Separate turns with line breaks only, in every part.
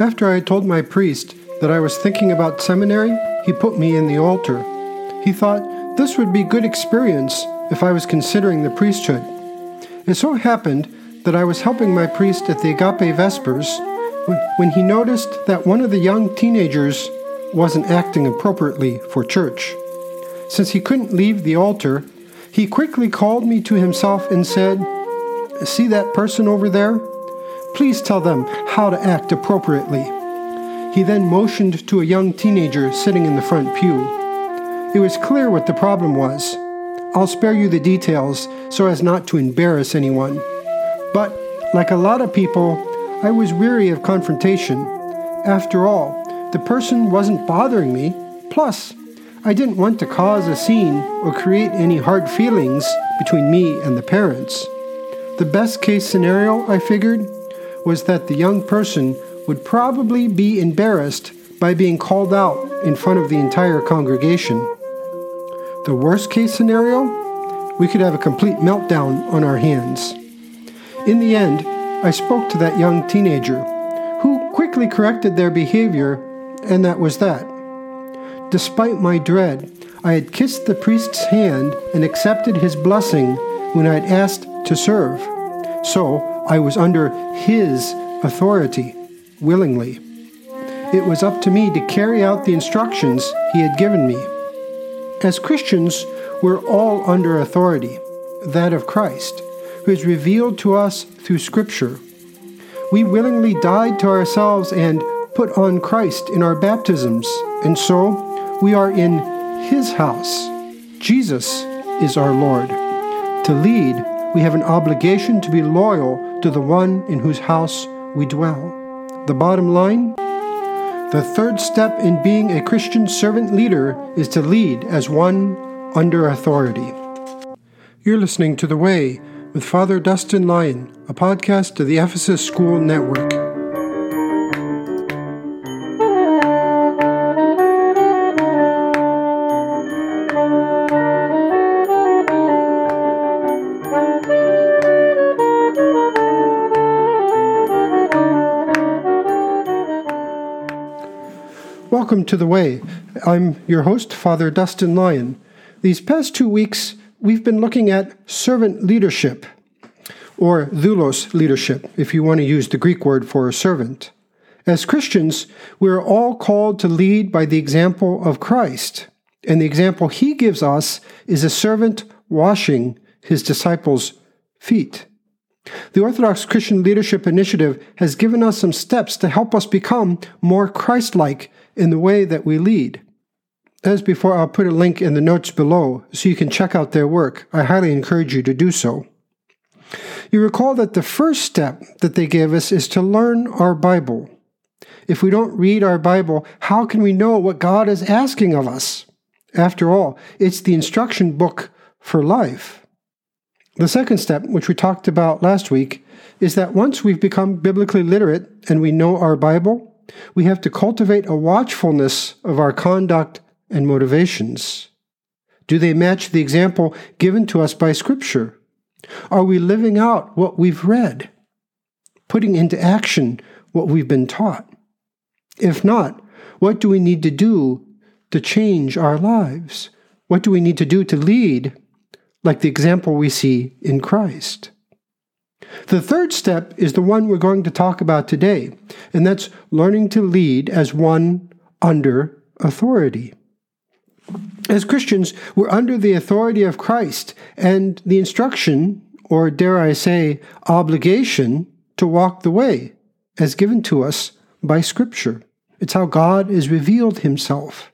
After I told my priest that I was thinking about seminary, he put me in the altar. He thought this would be good experience if I was considering the priesthood. It so happened that I was helping my priest at the Agape Vespers when he noticed that one of the young teenagers wasn't acting appropriately for church. Since he couldn't leave the altar, he quickly called me to himself and said, See that person over there? Please tell them how to act appropriately. He then motioned to a young teenager sitting in the front pew. It was clear what the problem was. I'll spare you the details so as not to embarrass anyone. But, like a lot of people, I was weary of confrontation. After all, the person wasn't bothering me. Plus, I didn't want to cause a scene or create any hard feelings between me and the parents. The best case scenario, I figured, was that the young person would probably be embarrassed by being called out in front of the entire congregation. The worst case scenario, we could have a complete meltdown on our hands. In the end, I spoke to that young teenager, who quickly corrected their behavior, and that was that. Despite my dread, I had kissed the priest's hand and accepted his blessing when I had asked to serve. So I was under his authority, willingly. It was up to me to carry out the instructions he had given me. As Christians, we're all under authority, that of Christ, who is revealed to us through Scripture. We willingly died to ourselves and put on Christ in our baptisms, and so we are in His house. Jesus is our Lord. To lead, we have an obligation to be loyal to the one in whose house we dwell. The bottom line? The third step in being a Christian servant leader is to lead as one under authority. You're listening to The Way with Father Dustin Lyon, a podcast of the Ephesus School Network. Welcome to The Way. I'm your host, Father Dustin Lyon. These past two weeks, we've been looking at servant leadership, or doulos leadership, if you want to use the Greek word for a servant. As Christians, we're all called to lead by the example of Christ, and the example he gives us is a servant washing his disciples' feet. The Orthodox Christian Leadership Initiative has given us some steps to help us become more Christ like in the way that we lead. As before, I'll put a link in the notes below so you can check out their work. I highly encourage you to do so. You recall that the first step that they give us is to learn our Bible. If we don't read our Bible, how can we know what God is asking of us? After all, it's the instruction book for life. The second step, which we talked about last week, is that once we've become biblically literate and we know our Bible, we have to cultivate a watchfulness of our conduct and motivations. Do they match the example given to us by Scripture? Are we living out what we've read? Putting into action what we've been taught? If not, what do we need to do to change our lives? What do we need to do to lead like the example we see in Christ? The third step is the one we're going to talk about today, and that's learning to lead as one under authority. As Christians, we're under the authority of Christ and the instruction, or dare I say, obligation, to walk the way as given to us by Scripture. It's how God has revealed Himself.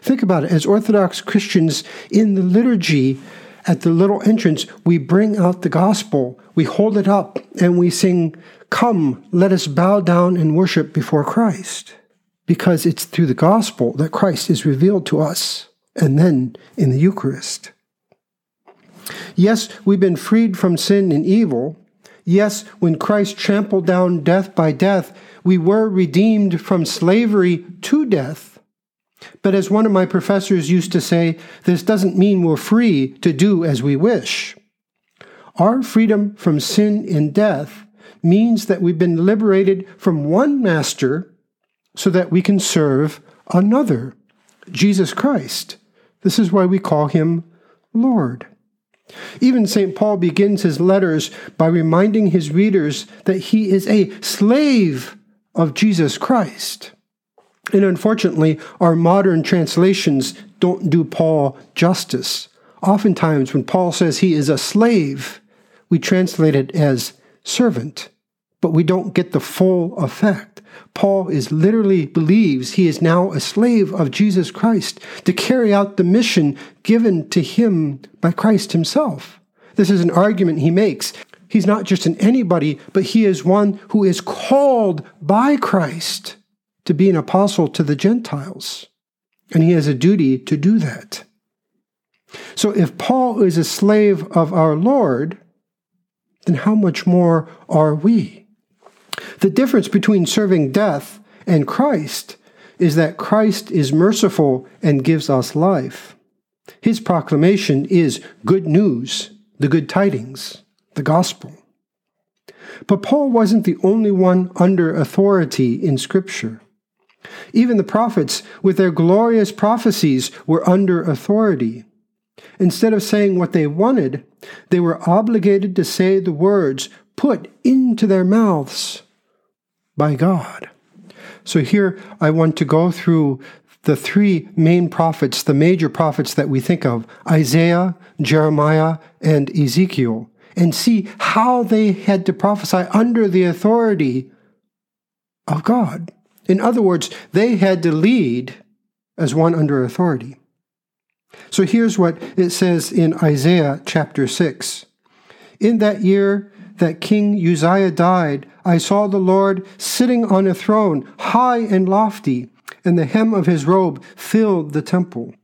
Think about it. As Orthodox Christians in the liturgy, at the little entrance, we bring out the gospel, we hold it up, and we sing, Come, let us bow down and worship before Christ. Because it's through the gospel that Christ is revealed to us, and then in the Eucharist. Yes, we've been freed from sin and evil. Yes, when Christ trampled down death by death, we were redeemed from slavery to death but as one of my professors used to say, this doesn't mean we're free to do as we wish. Our freedom from sin and death means that we've been liberated from one master so that we can serve another, Jesus Christ. This is why we call him Lord. Even St. Paul begins his letters by reminding his readers that he is a slave of Jesus Christ. And unfortunately, our modern translations don't do Paul justice. Oftentimes, when Paul says he is a slave, we translate it as servant, but we don't get the full effect. Paul is literally believes he is now a slave of Jesus Christ to carry out the mission given to him by Christ himself. This is an argument he makes. He's not just an anybody, but he is one who is called by Christ to be an apostle to the Gentiles. And he has a duty to do that. So if Paul is a slave of our Lord, then how much more are we? The difference between serving death and Christ is that Christ is merciful and gives us life. His proclamation is good news, the good tidings, the gospel. But Paul wasn't the only one under authority in Scripture. Even the prophets, with their glorious prophecies, were under authority. Instead of saying what they wanted, they were obligated to say the words put into their mouths by God. So here I want to go through the three main prophets, the major prophets that we think of Isaiah, Jeremiah, and Ezekiel, and see how they had to prophesy under the authority of God. In other words, they had to lead as one under authority. So here's what it says in Isaiah chapter 6. In that year that King Uzziah died, I saw the Lord sitting on a throne, high and lofty, and the hem of his robe filled the temple.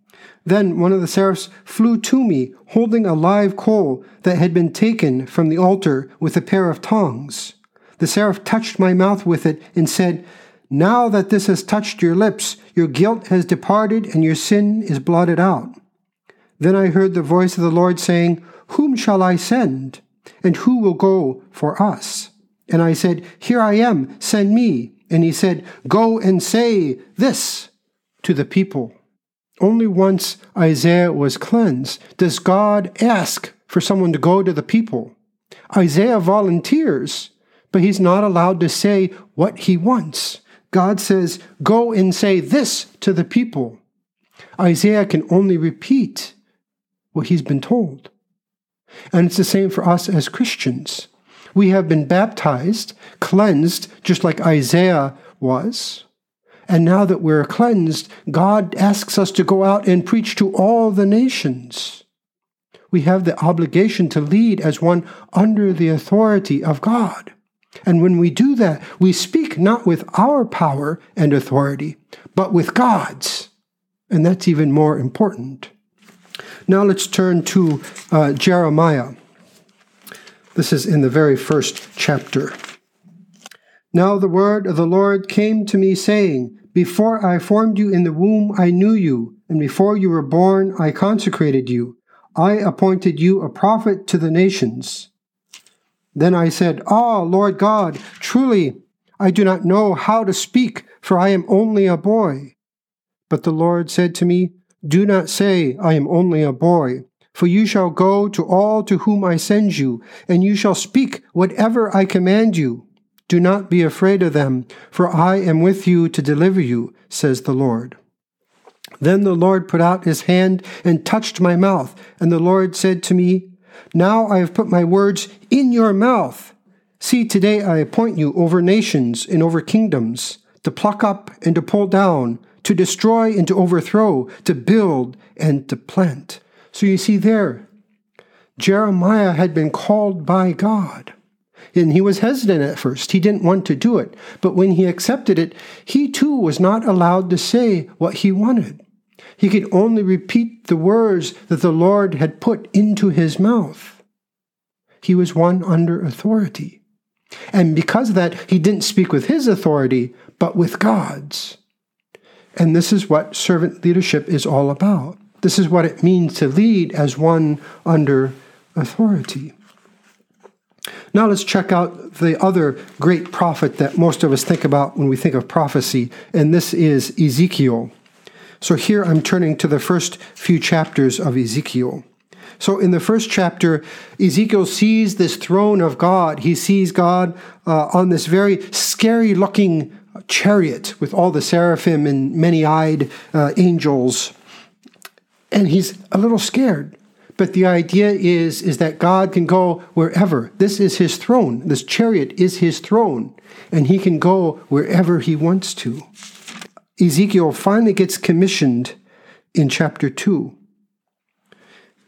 Then one of the seraphs flew to me, holding a live coal that had been taken from the altar with a pair of tongs. The seraph touched my mouth with it and said, Now that this has touched your lips, your guilt has departed and your sin is blotted out. Then I heard the voice of the Lord saying, Whom shall I send? And who will go for us? And I said, Here I am, send me. And he said, Go and say this to the people. Only once Isaiah was cleansed does God ask for someone to go to the people. Isaiah volunteers, but he's not allowed to say what he wants. God says, Go and say this to the people. Isaiah can only repeat what he's been told. And it's the same for us as Christians. We have been baptized, cleansed, just like Isaiah was. And now that we're cleansed, God asks us to go out and preach to all the nations. We have the obligation to lead as one under the authority of God. And when we do that, we speak not with our power and authority, but with God's. And that's even more important. Now let's turn to uh, Jeremiah. This is in the very first chapter. Now the word of the Lord came to me, saying, Before I formed you in the womb, I knew you, and before you were born, I consecrated you. I appointed you a prophet to the nations. Then I said, Ah, Lord God, truly, I do not know how to speak, for I am only a boy. But the Lord said to me, do not say, I am only a boy, for you shall go to all to whom I send you, and you shall speak whatever I command you. Do not be afraid of them, for I am with you to deliver you, says the Lord. Then the Lord put out his hand and touched my mouth, and the Lord said to me, Now I have put my words in your mouth. See, today I appoint you over nations and over kingdoms, to pluck up and to pull down to destroy and to overthrow, to build and to plant. So you see there, Jeremiah had been called by God. And he was hesitant at first. He didn't want to do it. But when he accepted it, he too was not allowed to say what he wanted. He could only repeat the words that the Lord had put into his mouth. He was one under authority. And because of that, he didn't speak with his authority, but with God's. And this is what servant leadership is all about. This is what it means to lead as one under authority. Now let's check out the other great prophet that most of us think about when we think of prophecy, and this is Ezekiel. So here I'm turning to the first few chapters of Ezekiel. So in the first chapter, Ezekiel sees this throne of God. He sees God uh, on this very scary looking chariot with all the seraphim and many eyed uh, angels. And he's a little scared. But the idea is, is that God can go wherever. This is his throne. This chariot is his throne. And he can go wherever he wants to. Ezekiel finally gets commissioned in chapter 2.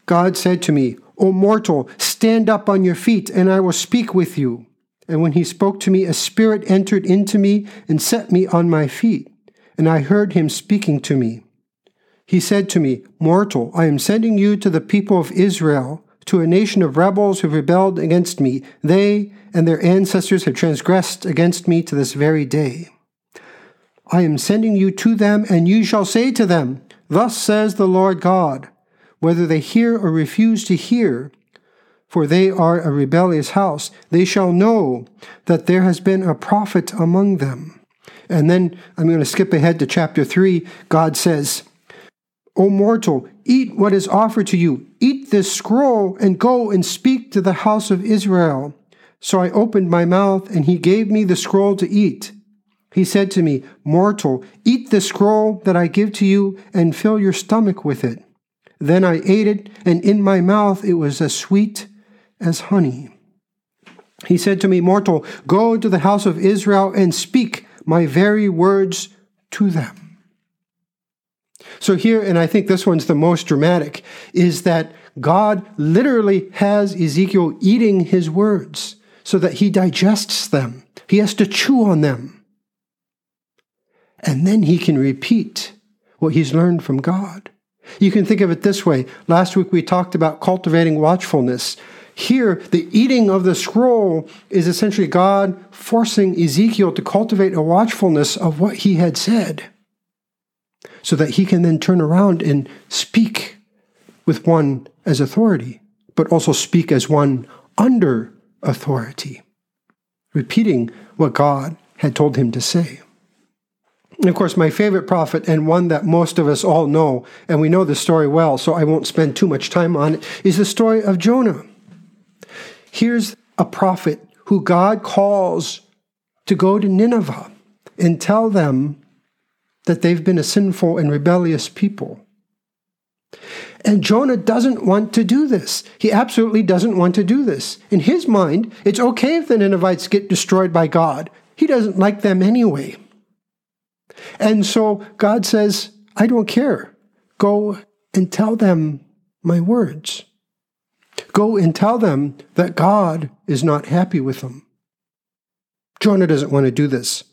God said to me, O mortal, stand up on your feet, and I will speak with you. And when he spoke to me, a spirit entered into me and set me on my feet, and I heard him speaking to me. He said to me, Mortal, I am sending you to the people of Israel, to a nation of rebels who rebelled against me. They and their ancestors have transgressed against me to this very day. I am sending you to them, and you shall say to them, Thus says the Lord God, whether they hear or refuse to hear, for they are a rebellious house, they shall know that there has been a prophet among them. And then I'm going to skip ahead to chapter 3. God says, O mortal, eat what is offered to you. Eat this scroll and go and speak to the house of Israel. So I opened my mouth, and he gave me the scroll to eat. He said to me, Mortal, eat the scroll that I give to you and fill your stomach with it. Then I ate it, and in my mouth it was as sweet as honey. He said to me, Mortal, go to the house of Israel and speak my very words to them. So, here, and I think this one's the most dramatic, is that God literally has Ezekiel eating his words so that he digests them. He has to chew on them. And then he can repeat what he's learned from God. You can think of it this way. Last week we talked about cultivating watchfulness. Here, the eating of the scroll is essentially God forcing Ezekiel to cultivate a watchfulness of what he had said so that he can then turn around and speak with one as authority, but also speak as one under authority, repeating what God had told him to say. And of course, my favorite prophet, and one that most of us all know, and we know the story well, so I won't spend too much time on it, is the story of Jonah. Here's a prophet who God calls to go to Nineveh and tell them that they've been a sinful and rebellious people. And Jonah doesn't want to do this. He absolutely doesn't want to do this. In his mind, it's okay if the Ninevites get destroyed by God. He doesn't like them anyway. And so God says, I don't care. Go and tell them my words. Go and tell them that God is not happy with them. Jonah doesn't want to do this.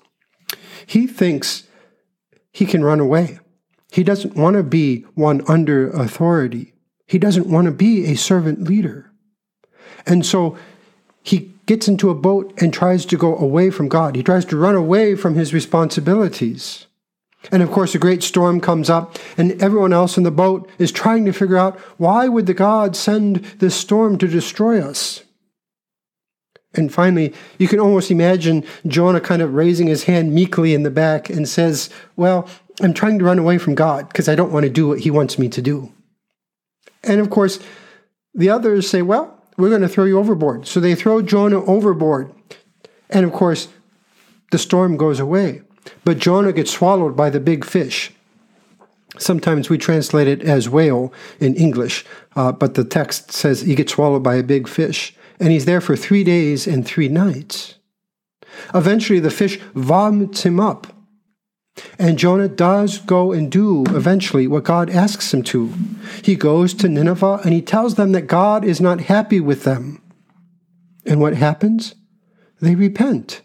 He thinks he can run away. He doesn't want to be one under authority. He doesn't want to be a servant leader. And so he gets into a boat and tries to go away from God. He tries to run away from his responsibilities. And of course, a great storm comes up, and everyone else in the boat is trying to figure out why would the God send this storm to destroy us? And finally, you can almost imagine Jonah kind of raising his hand meekly in the back and says, Well, I'm trying to run away from God because I don't want to do what he wants me to do. And of course, the others say, Well, we're going to throw you overboard. So they throw Jonah overboard. And of course, the storm goes away. But Jonah gets swallowed by the big fish. Sometimes we translate it as whale in English, uh, but the text says he gets swallowed by a big fish. And he's there for three days and three nights. Eventually, the fish vomits him up. And Jonah does go and do eventually what God asks him to. He goes to Nineveh and he tells them that God is not happy with them. And what happens? They repent.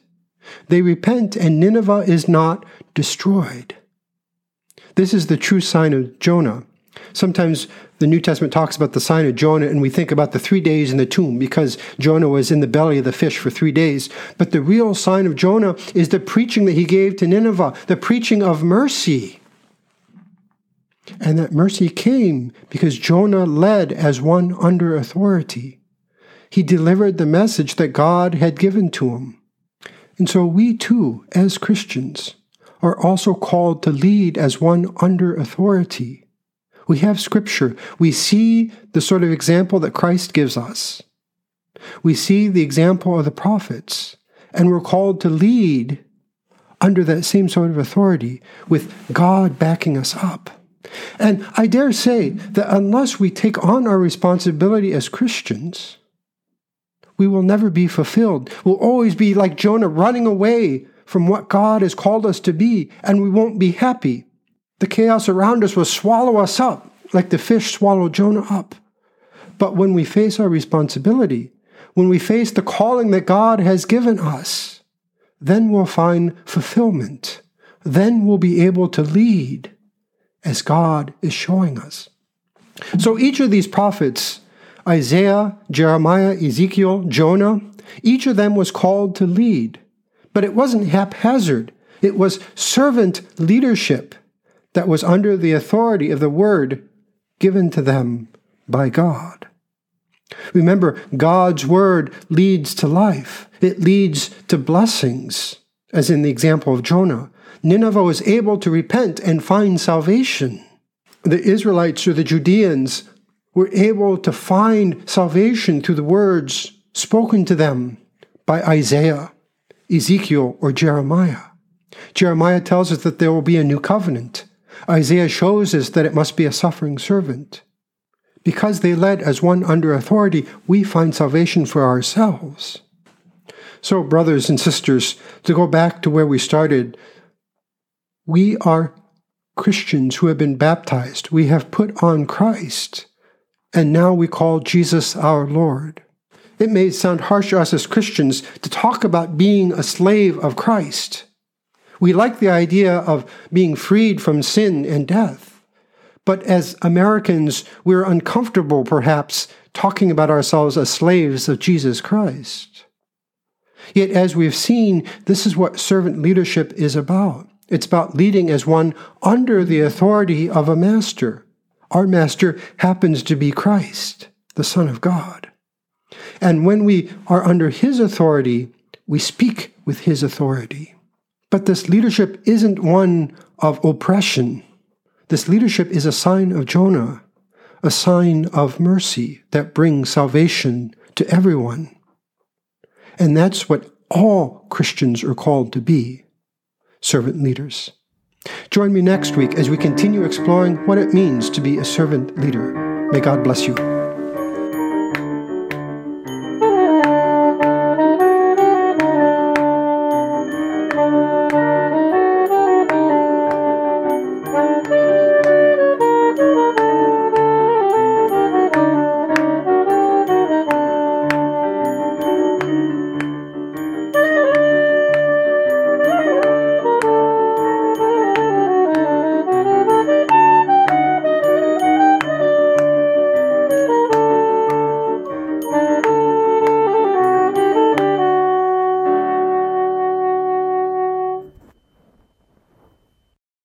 They repent, and Nineveh is not destroyed. This is the true sign of Jonah. Sometimes the New Testament talks about the sign of Jonah, and we think about the three days in the tomb because Jonah was in the belly of the fish for three days. But the real sign of Jonah is the preaching that he gave to Nineveh, the preaching of mercy. And that mercy came because Jonah led as one under authority. he delivered the message that God had given to him. And so we too, as Christians, are also called to lead as one under authority. We have scripture. We see the sort of example that Christ gives us. We see the example of the prophets, and we're called to lead under that same sort of authority with God backing us up. And I dare say that unless we take on our responsibility as Christians, we will never be fulfilled. We'll always be like Jonah, running away from what God has called us to be, and we won't be happy. The chaos around us will swallow us up like the fish swallowed Jonah up. But when we face our responsibility, when we face the calling that God has given us, then we'll find fulfillment. Then we'll be able to lead as God is showing us. So each of these prophets, Isaiah, Jeremiah, Ezekiel, Jonah, each of them was called to lead. But it wasn't haphazard, it was servant leadership that was under the authority of the word given to them by God. Remember, God's word leads to life, it leads to blessings, as in the example of Jonah. Nineveh was able to repent and find salvation. The Israelites or the Judeans were able to find salvation through the words spoken to them by Isaiah, Ezekiel, or Jeremiah. Jeremiah tells us that there will be a new covenant. Isaiah shows us that it must be a suffering servant. Because they led as one under authority, we find salvation for ourselves. So, brothers and sisters, to go back to where we started, we are Christians who have been baptized. We have put on Christ, and now we call Jesus our Lord. It may sound harsh to us as Christians to talk about being a slave of Christ. We like the idea of being freed from sin and death. But as Americans, we're uncomfortable, perhaps, talking about ourselves as slaves of Jesus Christ. Yet, as we've seen, this is what servant leadership is about. It's about leading as one under the authority of a master. Our master happens to be Christ, the Son of God. And when we are under his authority, we speak with his authority. But this leadership isn't one of oppression. This leadership is a sign of Jonah, a sign of mercy that brings salvation to everyone. And that's what all Christians are called to be servant leaders. Join me next week as we continue exploring what it means to be a servant leader. May God bless you.